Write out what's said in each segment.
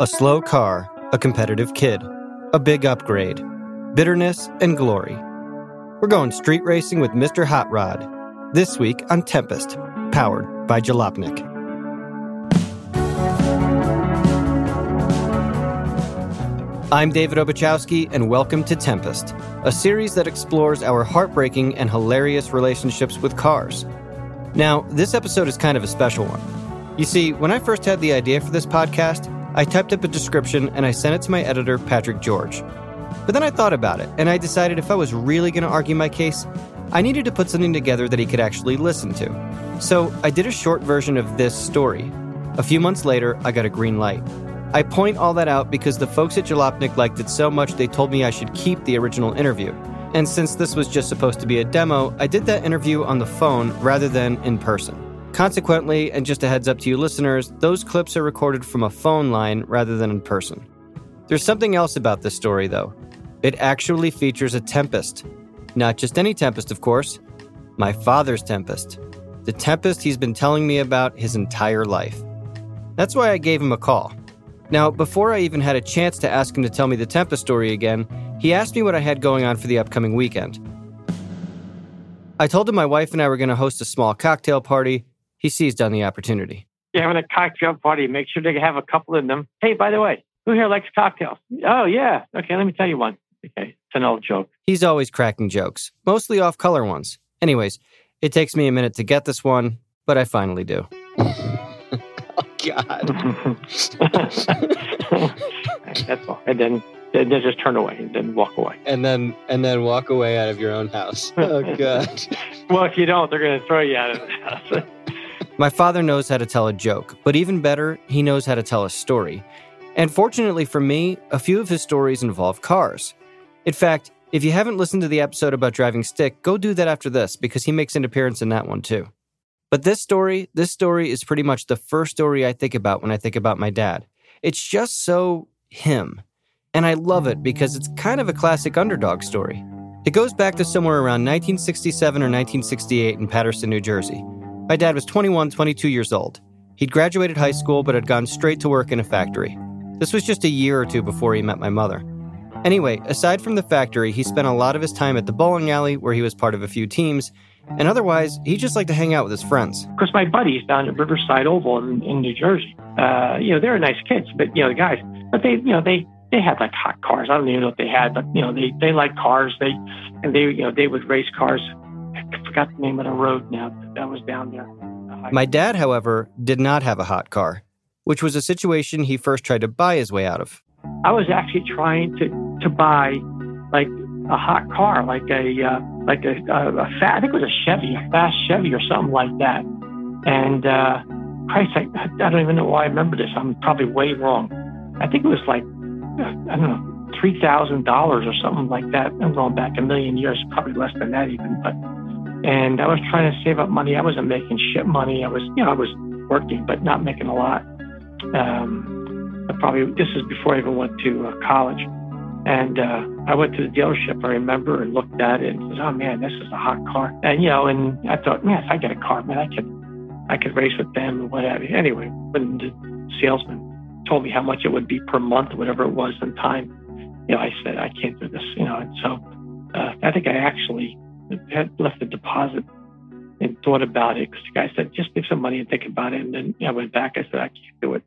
A slow car, a competitive kid, a big upgrade, bitterness and glory. We're going street racing with Mr. Hot Rod. This week on Tempest, powered by Jalopnik. I'm David Obuchowski, and welcome to Tempest, a series that explores our heartbreaking and hilarious relationships with cars. Now, this episode is kind of a special one. You see, when I first had the idea for this podcast, I typed up a description and I sent it to my editor, Patrick George. But then I thought about it, and I decided if I was really going to argue my case, I needed to put something together that he could actually listen to. So I did a short version of this story. A few months later, I got a green light. I point all that out because the folks at Jalopnik liked it so much they told me I should keep the original interview. And since this was just supposed to be a demo, I did that interview on the phone rather than in person. Consequently, and just a heads up to you listeners, those clips are recorded from a phone line rather than in person. There's something else about this story, though. It actually features a tempest. Not just any tempest, of course, my father's tempest. The tempest he's been telling me about his entire life. That's why I gave him a call. Now, before I even had a chance to ask him to tell me the Tempest story again, he asked me what I had going on for the upcoming weekend. I told him my wife and I were going to host a small cocktail party. He seized on the opportunity. You're having a cocktail party. Make sure to have a couple of them. Hey, by the way, who here likes cocktails? Oh, yeah. Okay, let me tell you one. Okay, it's an old joke. He's always cracking jokes, mostly off color ones. Anyways, it takes me a minute to get this one, but I finally do. Oh, God. That's all. And then, then just turn away and then walk away. And then and then walk away out of your own house. Oh God. well, if you don't, they're going to throw you out of the house. My father knows how to tell a joke, but even better, he knows how to tell a story. And fortunately for me, a few of his stories involve cars. In fact, if you haven't listened to the episode about driving stick, go do that after this because he makes an appearance in that one too. But this story, this story is pretty much the first story I think about when I think about my dad. It's just so him. And I love it because it's kind of a classic underdog story. It goes back to somewhere around 1967 or 1968 in Paterson, New Jersey. My dad was 21, 22 years old. He'd graduated high school but had gone straight to work in a factory. This was just a year or two before he met my mother. Anyway, aside from the factory, he spent a lot of his time at the bowling alley where he was part of a few teams, and otherwise, he just liked to hang out with his friends. Because my buddies down at Riverside Oval in, in New Jersey, uh, you know, they're nice kids, but, you know, the guys, but they, you know, they, they had like hot cars. I don't even know what they had, but, you know, they, they liked cars. They, and they, you know, they would race cars. Forgot the name of the road now that was down there. My dad, however, did not have a hot car, which was a situation he first tried to buy his way out of. I was actually trying to, to buy like a hot car, like a, uh, like a, a, a fat, I think it was a Chevy, a fast Chevy or something like that. And uh, Christ, I, I don't even know why I remember this. I'm probably way wrong. I think it was like, I don't know, three thousand dollars or something like that. I'm going back a million years, probably less than that even. But and I was trying to save up money. I wasn't making shit money. I was, you know, I was working, but not making a lot. Um, I probably this is before I even went to uh, college. And uh, I went to the dealership, I remember, and looked at it and said, "Oh man, this is a hot car." And you know, and I thought, man, if I get a car, man, I could, I could race with them and whatever. Anyway, when the salesman told me how much it would be per month, whatever it was in time, you know, I said, I can't do this, you know. And so, uh, I think I actually had left a deposit and thought about it because the guy said, just give some money and think about it. And then I went back. I said, I can't do it.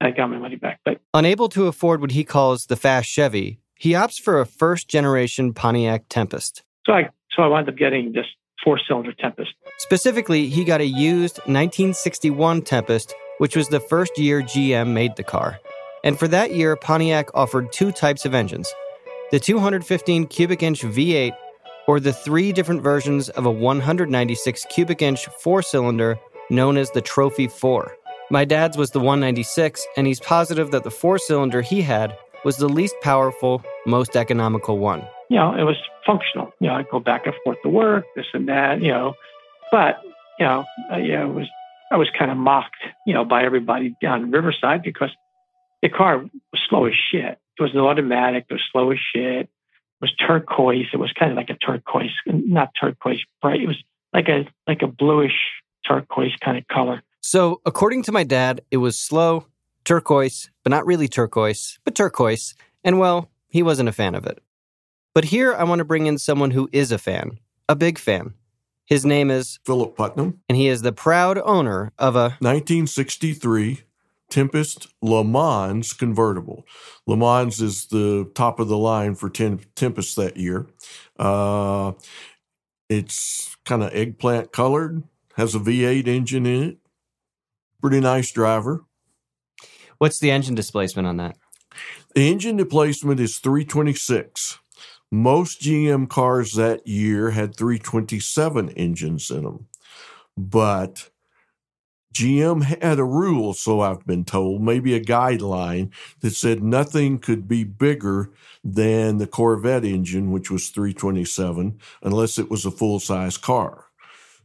I got my money back. But unable to afford what he calls the fast Chevy, he opts for a first generation Pontiac Tempest. So I so I wound up getting this four cylinder Tempest. Specifically, he got a used 1961 Tempest, which was the first year GM made the car. And for that year, Pontiac offered two types of engines the 215 cubic inch V8 or the three different versions of a 196 cubic inch four cylinder known as the Trophy 4. My dad's was the 196, and he's positive that the four cylinder he had was the least powerful, most economical one. You know, it was functional. You know, I'd go back and forth to work, this and that, you know. But, you know, uh, yeah, it was I was kind of mocked, you know, by everybody down Riverside because the car was slow as shit. It was an automatic, it was slow as shit. It was turquoise. It was kind of like a turquoise, not turquoise bright. It was like a like a bluish turquoise kind of color. So, according to my dad, it was slow, turquoise, but not really turquoise, but turquoise. And well, he wasn't a fan of it. But here I want to bring in someone who is a fan, a big fan. His name is Philip Putnam, and he is the proud owner of a 1963 Tempest Le Mans convertible. Le Mans is the top of the line for Tem- Tempest that year. Uh, it's kind of eggplant colored, has a V8 engine in it. Pretty nice driver. What's the engine displacement on that? The engine displacement is 326. Most GM cars that year had 327 engines in them. But GM had a rule, so I've been told, maybe a guideline that said nothing could be bigger than the Corvette engine, which was 327, unless it was a full size car.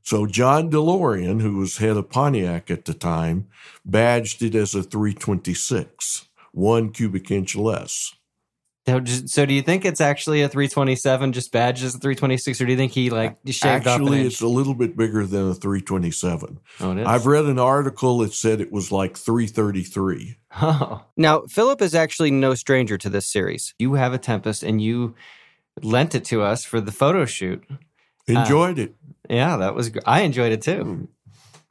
So John DeLorean, who was head of Pontiac at the time, badged it as a 326, one cubic inch less. So, just- so do you think it's actually a 327 just badged as a 326 or do you think he like shaved off an Actually, inch? it's a little bit bigger than a 327. Oh, it is? I've read an article that said it was like 333. Oh. Now, Philip is actually no stranger to this series. You have a Tempest and you lent it to us for the photo shoot. Enjoyed it. Uh, yeah, that was I enjoyed it too. Mm.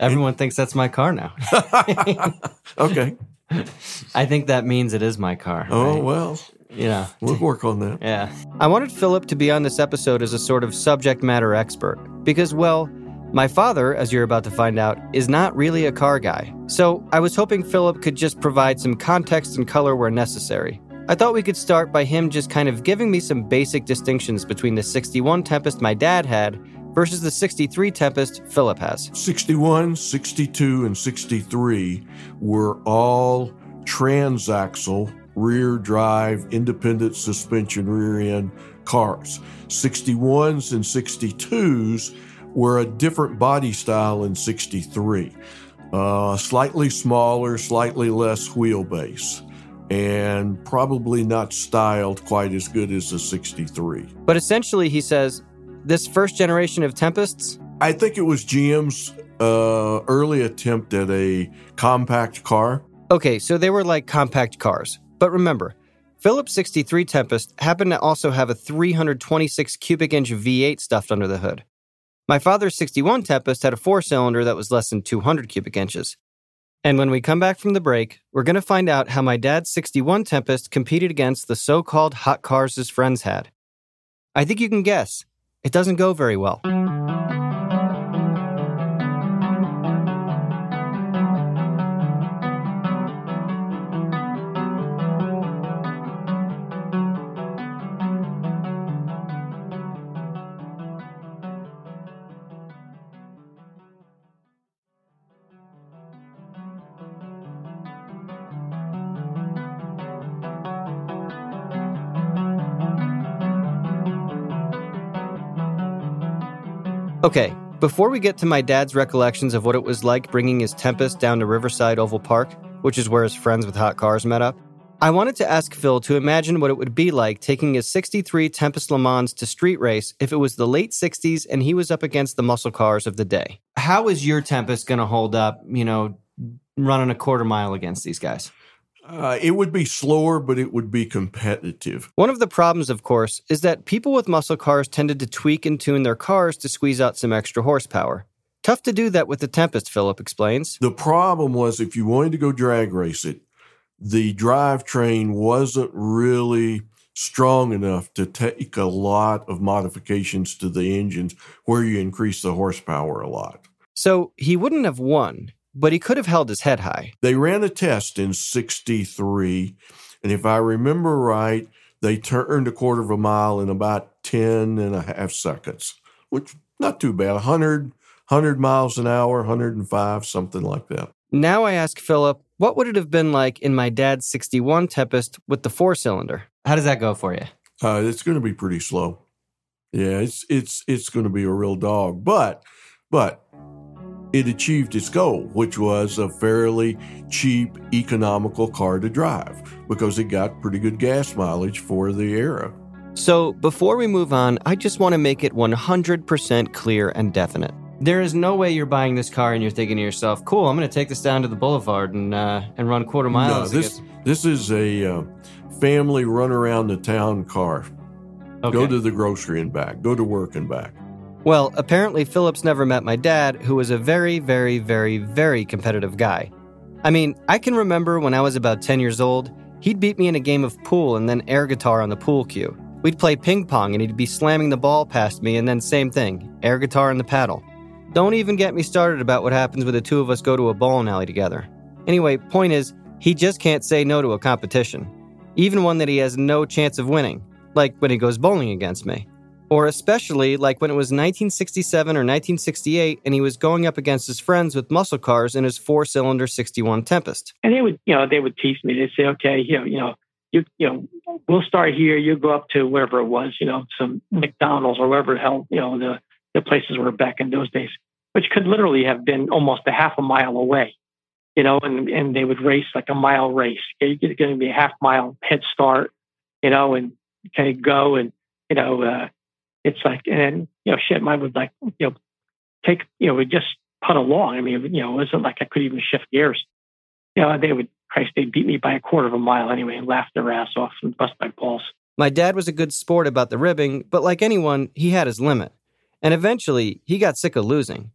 Everyone thinks that's my car now. okay. I think that means it is my car. Oh, right? well, yeah. we'll work on that. Yeah. I wanted Philip to be on this episode as a sort of subject matter expert because, well, my father, as you're about to find out, is not really a car guy. So I was hoping Philip could just provide some context and color where necessary. I thought we could start by him just kind of giving me some basic distinctions between the 61 Tempest my dad had versus the 63 Tempest Philip has. 61, 62, and 63 were all transaxle rear drive independent suspension rear end cars. 61s and 62s were a different body style in 63. Uh, slightly smaller, slightly less wheelbase, and probably not styled quite as good as the 63. But essentially, he says, this first generation of Tempests, I think it was GM's uh, early attempt at a compact car. Okay, so they were like compact cars. But remember, Philip's 63 Tempest happened to also have a 326 cubic inch V8 stuffed under the hood. My father's 61 Tempest had a four cylinder that was less than 200 cubic inches. And when we come back from the break, we're going to find out how my dad's 61 Tempest competed against the so called hot cars his friends had. I think you can guess. It doesn't go very well. Okay, before we get to my dad's recollections of what it was like bringing his Tempest down to Riverside Oval Park, which is where his friends with hot cars met up, I wanted to ask Phil to imagine what it would be like taking his 63 Tempest Le Mans to street race if it was the late 60s and he was up against the muscle cars of the day. How is your Tempest going to hold up, you know, running a quarter mile against these guys? Uh, it would be slower, but it would be competitive. One of the problems, of course, is that people with muscle cars tended to tweak and tune their cars to squeeze out some extra horsepower. Tough to do that with the Tempest, Philip explains. The problem was if you wanted to go drag race it, the drivetrain wasn't really strong enough to take a lot of modifications to the engines where you increase the horsepower a lot. So he wouldn't have won, but he could have held his head high. They ran a test in 63, and if I remember right, they turned a quarter of a mile in about 10 and a half seconds, which not too bad. 100, 100 miles an hour, 105, something like that. Now I ask Philip, what would it have been like in my dad's 61 Tempest with the four cylinder? How does that go for you? Uh, it's going to be pretty slow. Yeah, it's it's it's going to be a real dog, but but it achieved its goal, which was a fairly cheap, economical car to drive because it got pretty good gas mileage for the era. So, before we move on, I just want to make it 100% clear and definite. There is no way you're buying this car and you're thinking to yourself, "Cool, I'm going to take this down to the boulevard and uh, and run quarter No, miles." to this this is a uh, family run around the town car. Go to the grocery and back. Go to work and back. Well, apparently Philip's never met my dad, who was a very, very, very, very competitive guy. I mean, I can remember when I was about 10 years old, he'd beat me in a game of pool and then air guitar on the pool cue. We'd play ping pong and he'd be slamming the ball past me and then same thing, air guitar and the paddle. Don't even get me started about what happens when the two of us go to a bowling alley together. Anyway, point is, he just can't say no to a competition, even one that he has no chance of winning, like when he goes bowling against me. Or especially like when it was 1967 or 1968 and he was going up against his friends with muscle cars in his four cylinder 61 Tempest. and they would, you know, they would tease me. They'd say, okay, you know, you know, you, you know, we'll start here. You go up to wherever it was, you know, some McDonald's or wherever the hell, you know, the, the places were back in those days, which could literally have been almost a half a mile away, you know, and, and they would race like a mile race. You're going to be a half mile head start, you know, and kind of go and, you know, uh, it's like, and you know, shit, mine would like, you know, take, you know, we just put along. I mean, you know, it wasn't like I could even shift gears. You know, they would, Christ, they beat me by a quarter of a mile anyway and laughed their ass off and bust my balls. My dad was a good sport about the ribbing, but like anyone, he had his limit. And eventually, he got sick of losing.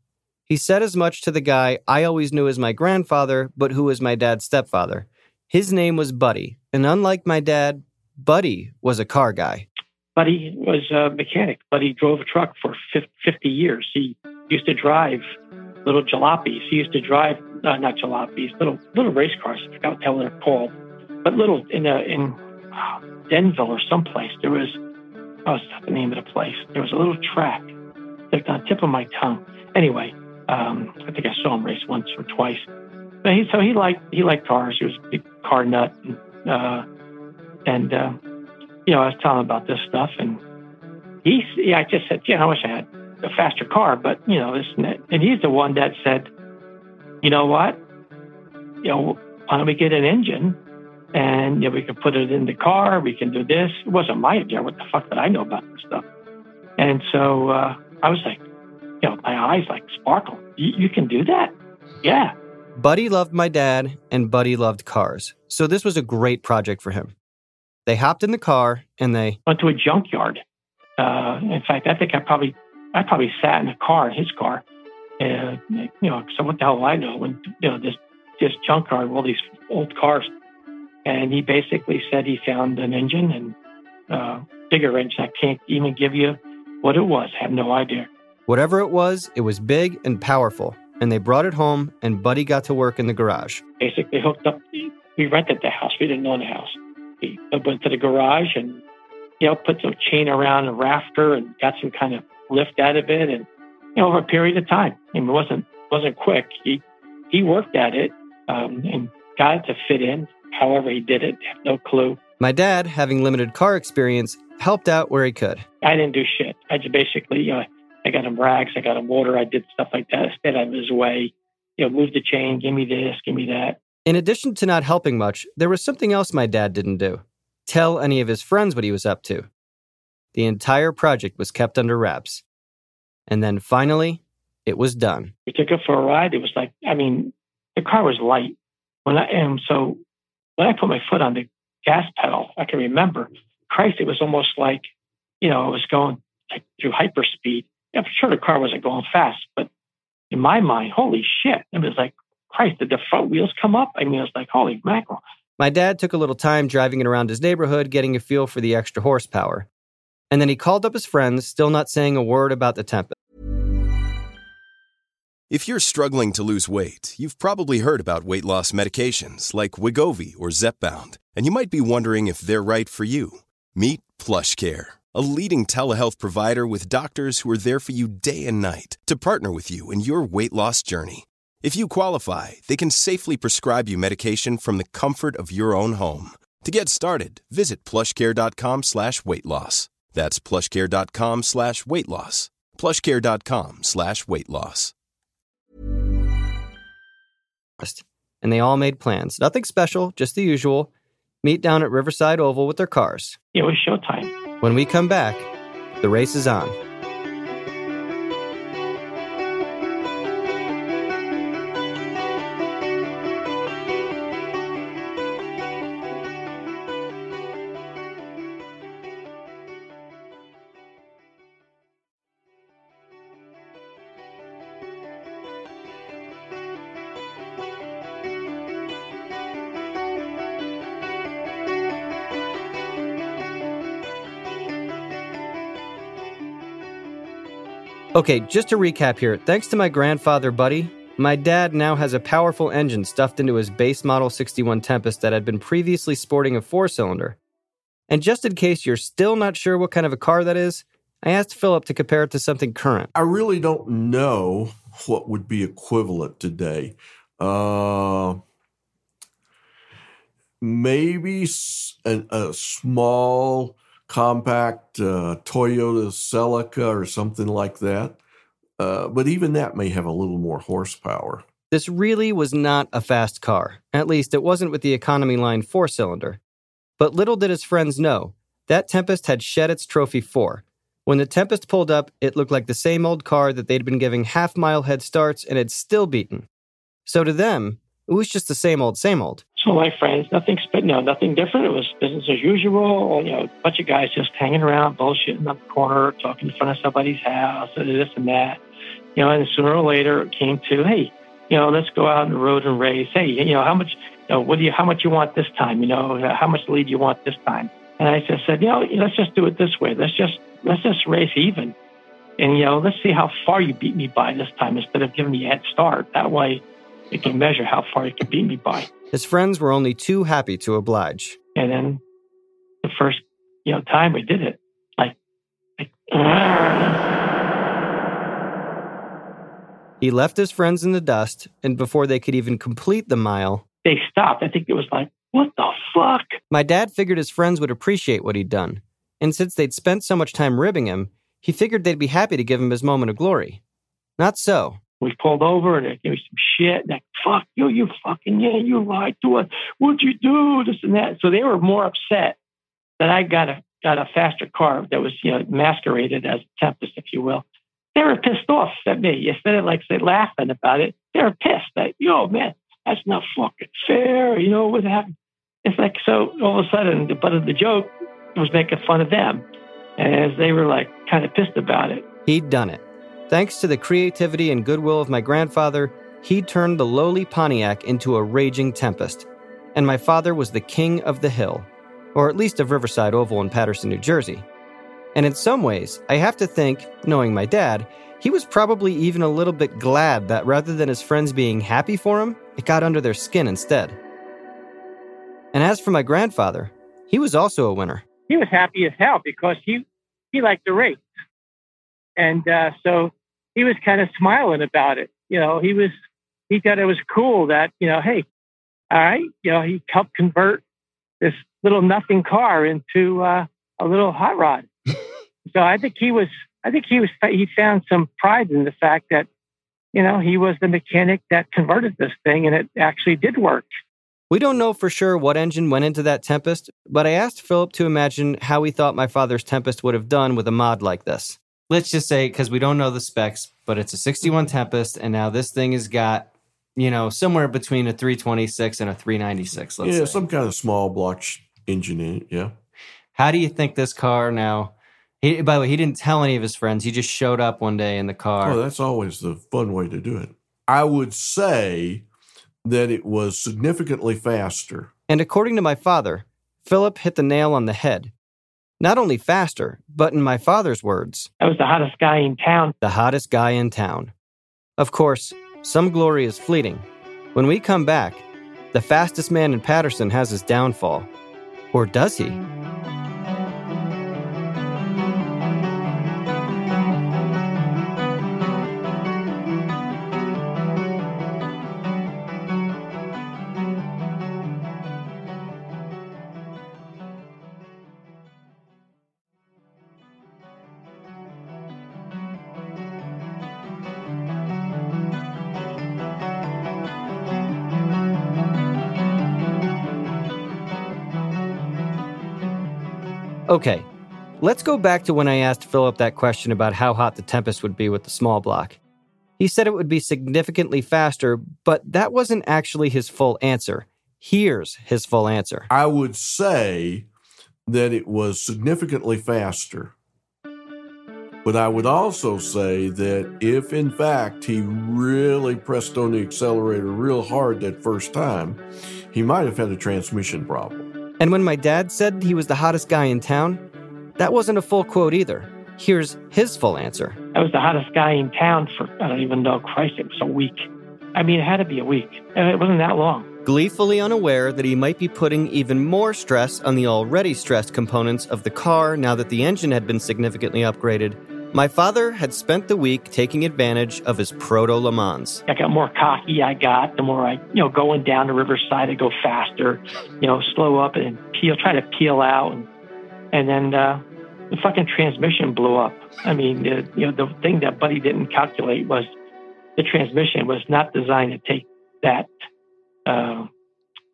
He said as much to the guy I always knew as my grandfather, but who was my dad's stepfather. His name was Buddy, and unlike my dad, Buddy was a car guy. Buddy was a mechanic. Buddy drove a truck for 50 years. He used to drive little jalopies. He used to drive, uh, not jalopies, little little race cars. I forgot what they're called. But little in a, in uh, Denville or someplace, there was, oh, what's the name of the place? There was a little track. It's on the tip of my tongue. Anyway, um, I think I saw him race once or twice. But he, so he liked he liked cars. He was a big car nut. And, uh, and uh, you know, I was telling him about this stuff, and he, yeah, I just said, yeah, I wish I had a faster car, but you know, and that. And he's the one that said, you know what, you know, why don't we get an engine, and you know, we can put it in the car, we can do this. It wasn't my idea. What the fuck did I know about this stuff? And so uh, I was like, you know, my eyes like sparkle. You can do that? Yeah. Buddy loved my dad, and Buddy loved cars. So this was a great project for him. They hopped in the car and they went to a junkyard. Uh, in fact, I think I probably I probably sat in a car, his car. Uh, you know, so what the hell do I know? When you know this this junkyard, all these old cars, and he basically said he found an engine and uh, bigger engine. I can't even give you what it was. I have no idea. Whatever it was, it was big and powerful, and they brought it home, and Buddy got to work in the garage. Basically hooked up. We rented the house. We didn't own the house. We went to the garage and you know put some chain around a rafter and got some kind of lift out of it, and you know over a period of time. I mean, it wasn't wasn't quick. He he worked at it um, and got it to fit in. However, he did it. Have no clue. My dad, having limited car experience, helped out where he could. I didn't do shit. I just basically, you know, I got him rags, I got him water, I did stuff like that. I Stayed out of his way. You know, move the chain, give me this, give me that. In addition to not helping much, there was something else my dad didn't do tell any of his friends what he was up to. The entire project was kept under wraps. And then finally, it was done. We took it for a ride. It was like, I mean, the car was light. When I and so when I put my foot on the gas pedal, I can remember, Christ, it was almost like, you know, it was going like through hyperspeed. I'm sure the car wasn't going fast, but in my mind, holy shit, it was like, Christ, did the front wheels come up? I mean, it's like, holy mackerel. My dad took a little time driving it around his neighborhood, getting a feel for the extra horsepower. And then he called up his friends, still not saying a word about the Tempest. If you're struggling to lose weight, you've probably heard about weight loss medications like Wegovy or Zepbound, and you might be wondering if they're right for you. Meet PlushCare, a leading telehealth provider with doctors who are there for you day and night to partner with you in your weight loss journey. If you qualify, they can safely prescribe you medication from the comfort of your own home. To get started, visit plushcare.com slash weight loss. That's plushcare.com slash weight loss. plushcare.com slash weight loss. And they all made plans. Nothing special, just the usual. Meet down at Riverside Oval with their cars. It was showtime. When we come back, the race is on. Okay, just to recap here, thanks to my grandfather, Buddy, my dad now has a powerful engine stuffed into his base model 61 Tempest that had been previously sporting a four cylinder. And just in case you're still not sure what kind of a car that is, I asked Philip to compare it to something current. I really don't know what would be equivalent today. Uh, maybe a, a small compact uh, Toyota Celica or something like that. Uh, but even that may have a little more horsepower. This really was not a fast car. At least it wasn't with the economy line four cylinder. But little did his friends know, that Tempest had shed its trophy four. When the Tempest pulled up, it looked like the same old car that they'd been giving half mile head starts and had still beaten. So to them, it was just the same old, same old. My friends, nothing, know, nothing different. It was business as usual. You know, a bunch of guys just hanging around, bullshitting on the corner, talking in front of somebody's house, and this and that. You know, and sooner or later it came to, hey, you know, let's go out on the road and race. Hey, you know, how much, you know, what do you, how much you want this time? You know, how much lead you want this time? And I just said, you know, let's just do it this way. Let's just, let's just race even. And, you know, let's see how far you beat me by this time instead of giving me a head start. That way it can measure how far you can beat me by. His friends were only too happy to oblige. And then the first, you know, time we did it, like, like he left his friends in the dust, and before they could even complete the mile, they stopped. I think it was like, what the fuck? My dad figured his friends would appreciate what he'd done. And since they'd spent so much time ribbing him, he figured they'd be happy to give him his moment of glory. Not so. We pulled over and they gave me some shit. And Like, fuck you, you fucking, yeah, you lied to us. What'd you do? This and that. So they were more upset that I got a got a faster car that was, you know, masqueraded as a Tempest, if you will. They were pissed off at me. Instead of like say laughing about it, they were pissed. Like, yo, man, that's not fucking fair. You know what happened? It's like so all of a sudden the butt of the joke was making fun of them. And as they were like kind of pissed about it. He'd done it. Thanks to the creativity and goodwill of my grandfather, he turned the lowly Pontiac into a raging tempest. And my father was the king of the hill, or at least of Riverside Oval in Paterson, New Jersey. And in some ways, I have to think, knowing my dad, he was probably even a little bit glad that rather than his friends being happy for him, it got under their skin instead. And as for my grandfather, he was also a winner. He was happy as hell because he, he liked the race. And uh, so he was kind of smiling about it. You know, he was he thought it was cool that you know, hey, all right, you know, he helped convert this little nothing car into uh, a little hot rod. so I think he was I think he was he found some pride in the fact that you know he was the mechanic that converted this thing and it actually did work. We don't know for sure what engine went into that Tempest, but I asked Philip to imagine how he thought my father's Tempest would have done with a mod like this let's just say because we don't know the specs, but it's a 61 mm-hmm. Tempest, and now this thing has got you know somewhere between a 326 and a 396. Let's yeah, say. some kind of small block engine in it. Yeah. How do you think this car now? He, by the way, he didn't tell any of his friends. He just showed up one day in the car. Oh, that's always the fun way to do it. I would say that it was significantly faster. And according to my father, Philip hit the nail on the head not only faster, but in my father's words, I was the hottest guy in town. The hottest guy in town. Of course, some glory is fleeting. When we come back, the fastest man in Paterson has his downfall. Or does he? Okay, let's go back to when I asked Philip that question about how hot the Tempest would be with the small block. He said it would be significantly faster, but that wasn't actually his full answer. Here's his full answer. I would say that it was significantly faster. But I would also say that if, in fact, he really pressed on the accelerator real hard that first time, he might have had a transmission problem. And when my dad said he was the hottest guy in town, that wasn't a full quote either. Here's his full answer. I was the hottest guy in town for, I don't even know, Christ, it was a week. I mean, it had to be a week. And it wasn't that long. Gleefully unaware that he might be putting even more stress on the already stressed components of the car now that the engine had been significantly upgraded, my father had spent the week taking advantage of his proto Le Mans. I got more cocky I got, the more I, you know, going down the riverside, I go faster, you know, slow up and peel, try to peel out. And, and then uh, the fucking transmission blew up. I mean, the, you know, the thing that Buddy didn't calculate was the transmission was not designed to take that, uh,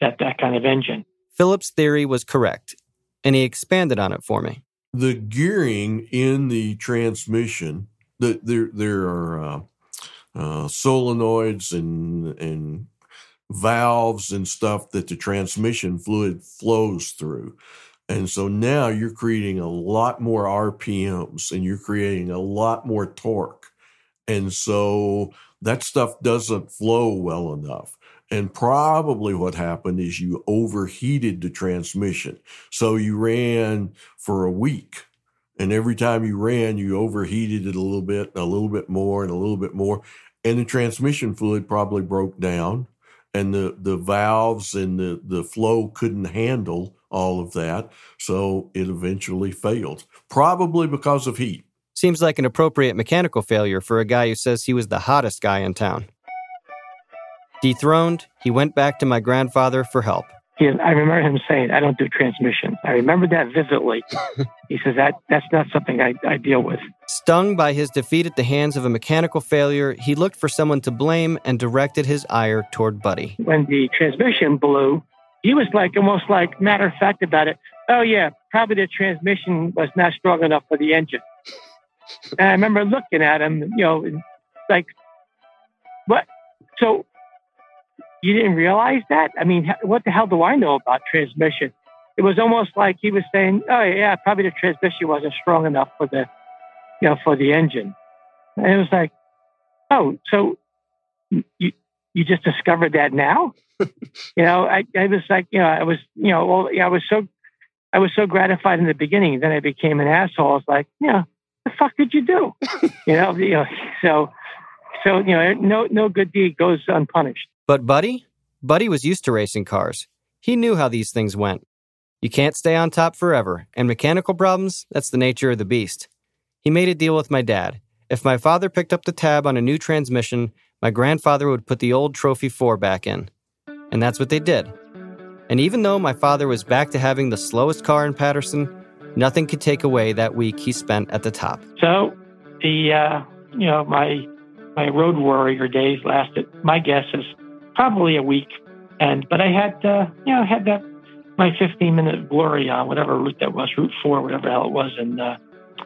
that, that kind of engine. Philip's theory was correct, and he expanded on it for me the gearing in the transmission, the, there there are uh, uh, solenoids and and valves and stuff that the transmission fluid flows through. And so now you're creating a lot more RPMs and you're creating a lot more torque. And so that stuff doesn't flow well enough. And probably what happened is you overheated the transmission. So you ran for a week. And every time you ran, you overheated it a little bit, a little bit more, and a little bit more. And the transmission fluid probably broke down, and the, the valves and the, the flow couldn't handle all of that. So it eventually failed, probably because of heat. Seems like an appropriate mechanical failure for a guy who says he was the hottest guy in town. Dethroned, he went back to my grandfather for help. He, I remember him saying, I don't do transmission. I remember that vividly. he says, that, that's not something I, I deal with. Stung by his defeat at the hands of a mechanical failure, he looked for someone to blame and directed his ire toward Buddy. When the transmission blew, he was like almost like matter of fact about it. Oh, yeah, probably the transmission was not strong enough for the engine. And I remember looking at him, you know, like, what? So you didn't realize that? I mean, what the hell do I know about transmission? It was almost like he was saying, "Oh yeah, probably the transmission wasn't strong enough for the, you know, for the engine." And it was like, "Oh, so you you just discovered that now?" you know, I, I was like, you know, I was, you know, well, I was so, I was so gratified in the beginning. Then I became an asshole. I was like, you know, the fuck did you do? you know, you know, so, so you know, no, no good deed goes unpunished. But Buddy? Buddy was used to racing cars. He knew how these things went. You can't stay on top forever, and mechanical problems, that's the nature of the beast. He made a deal with my dad. If my father picked up the tab on a new transmission, my grandfather would put the old Trophy 4 back in. And that's what they did. And even though my father was back to having the slowest car in Paterson, nothing could take away that week he spent at the top. So, the uh, you know my my road warrior days lasted. My guess is probably a week. And but I had uh, you know had that my 15 minute glory on whatever route that was, Route Four, whatever hell it was, in uh,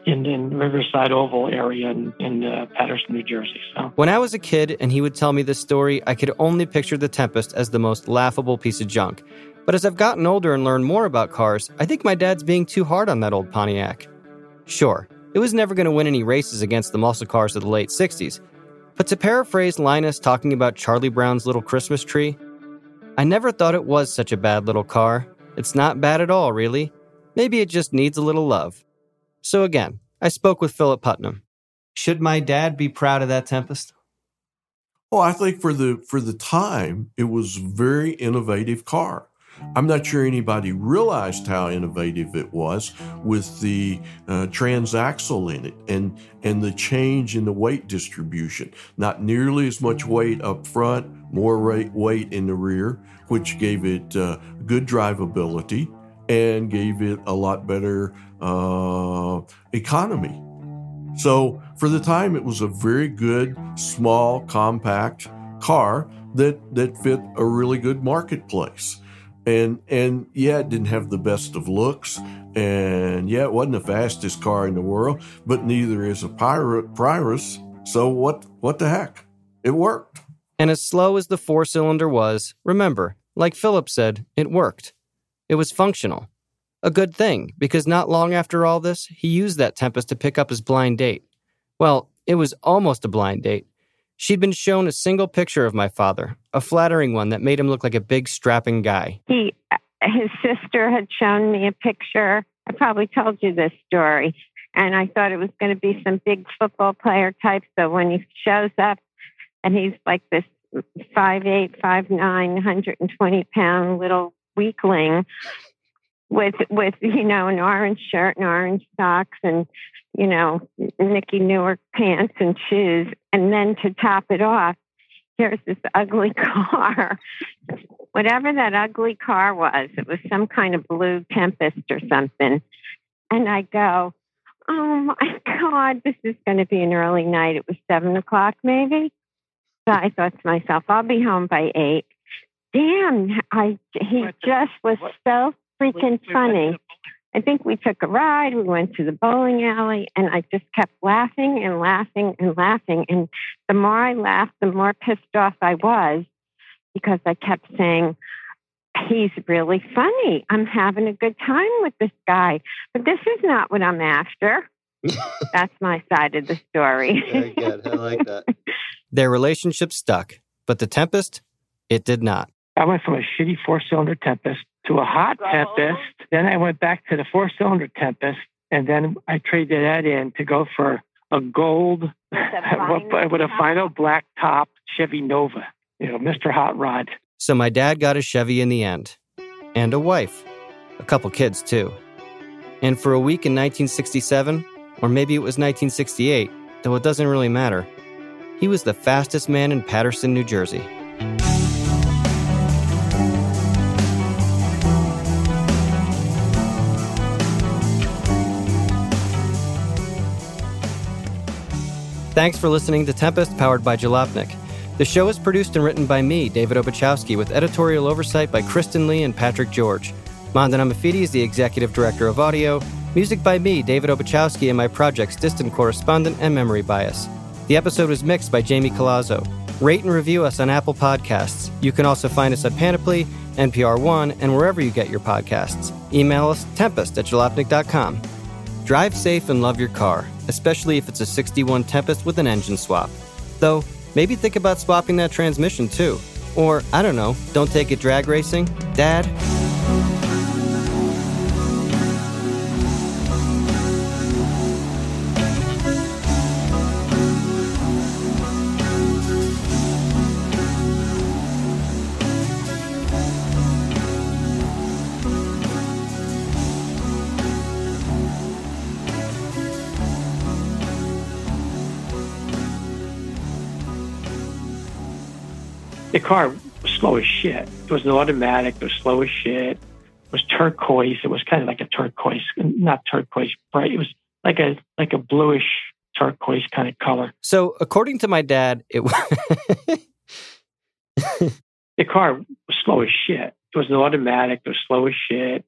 in, in Riverside Oval area in, in uh, Paterson, New Jersey. So when I was a kid and he would tell me this story, I could only picture the Tempest as the most laughable piece of junk. But as I've gotten older and learned more about cars, I think my dad's being too hard on that old Pontiac. Sure, it was never going to win any races against the muscle cars of the late 60s, but to paraphrase Linus talking about Charlie Brown's little Christmas tree, I never thought it was such a bad little car. It's not bad at all, really. Maybe it just needs a little love. So again, I spoke with Philip Putnam. Should my dad be proud of that Tempest? Oh, I think for the for the time, it was a very innovative car. I'm not sure anybody realized how innovative it was with the uh, transaxle in it and and the change in the weight distribution. Not nearly as much weight up front, more weight in the rear, which gave it uh, good drivability and gave it a lot better uh, economy. So for the time, it was a very good, small, compact car that that fit a really good marketplace. And and yeah, it didn't have the best of looks, and yeah, it wasn't the fastest car in the world, but neither is a pirate Prius. So what what the heck? It worked. And as slow as the four cylinder was, remember, like Philip said, it worked. It was functional. A good thing, because not long after all this, he used that Tempest to pick up his blind date. Well, it was almost a blind date. She'd been shown a single picture of my father, a flattering one that made him look like a big, strapping guy. He, his sister had shown me a picture. I probably told you this story. And I thought it was going to be some big football player type. So when he shows up and he's like this five eight, five nine, 120 pound little weakling with with you know an orange shirt and orange socks and you know Nicky Newark pants and shoes, and then to top it off, here's this ugly car. Whatever that ugly car was, it was some kind of blue Tempest or something. And I go, oh my God, this is going to be an early night. It was seven o'clock, maybe. So I thought to myself, I'll be home by eight. Damn, I he just was so freaking funny. I think we took a ride. We went to the bowling alley, and I just kept laughing and laughing and laughing. And the more I laughed, the more pissed off I was because I kept saying, He's really funny. I'm having a good time with this guy. But this is not what I'm after. That's my side of the story. Very good. I like that. Their relationship stuck, but the Tempest, it did not. I went from a shitty four cylinder Tempest to a hot Tempest. Then I went back to the four cylinder Tempest. And then I traded that in to go for a gold with a final black top Chevy Nova, you know, Mr. Hot Rod. So my dad got a Chevy in the end, and a wife, a couple kids too. And for a week in 1967, or maybe it was 1968, though it doesn't really matter, he was the fastest man in Paterson, New Jersey. Thanks for listening to Tempest, powered by Jalopnik. The show is produced and written by me, David Obuchowski, with editorial oversight by Kristen Lee and Patrick George. Mandana Mofidi is the executive director of audio. Music by me, David Obuchowski, and my projects Distant Correspondent and Memory Bias. The episode was mixed by Jamie Colazzo. Rate and review us on Apple Podcasts. You can also find us at Panoply, NPR One, and wherever you get your podcasts. Email us tempest at jalopnik.com. Drive safe and love your car, especially if it's a 61 Tempest with an engine swap. Though, maybe think about swapping that transmission too. Or, I don't know, don't take it drag racing? Dad? Car was slow as shit. It was an automatic. It was slow as shit. It was turquoise. It was kind of like a turquoise, not turquoise bright. It was like a like a bluish turquoise kind of color. So, according to my dad, it was. the car was slow as shit. It was an automatic. It was slow as shit. It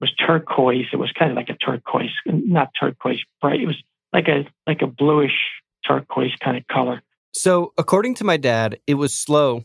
was turquoise. It was kind of like a turquoise, not turquoise bright. It was like a like a bluish turquoise kind of color. so, according to my dad, it was slow,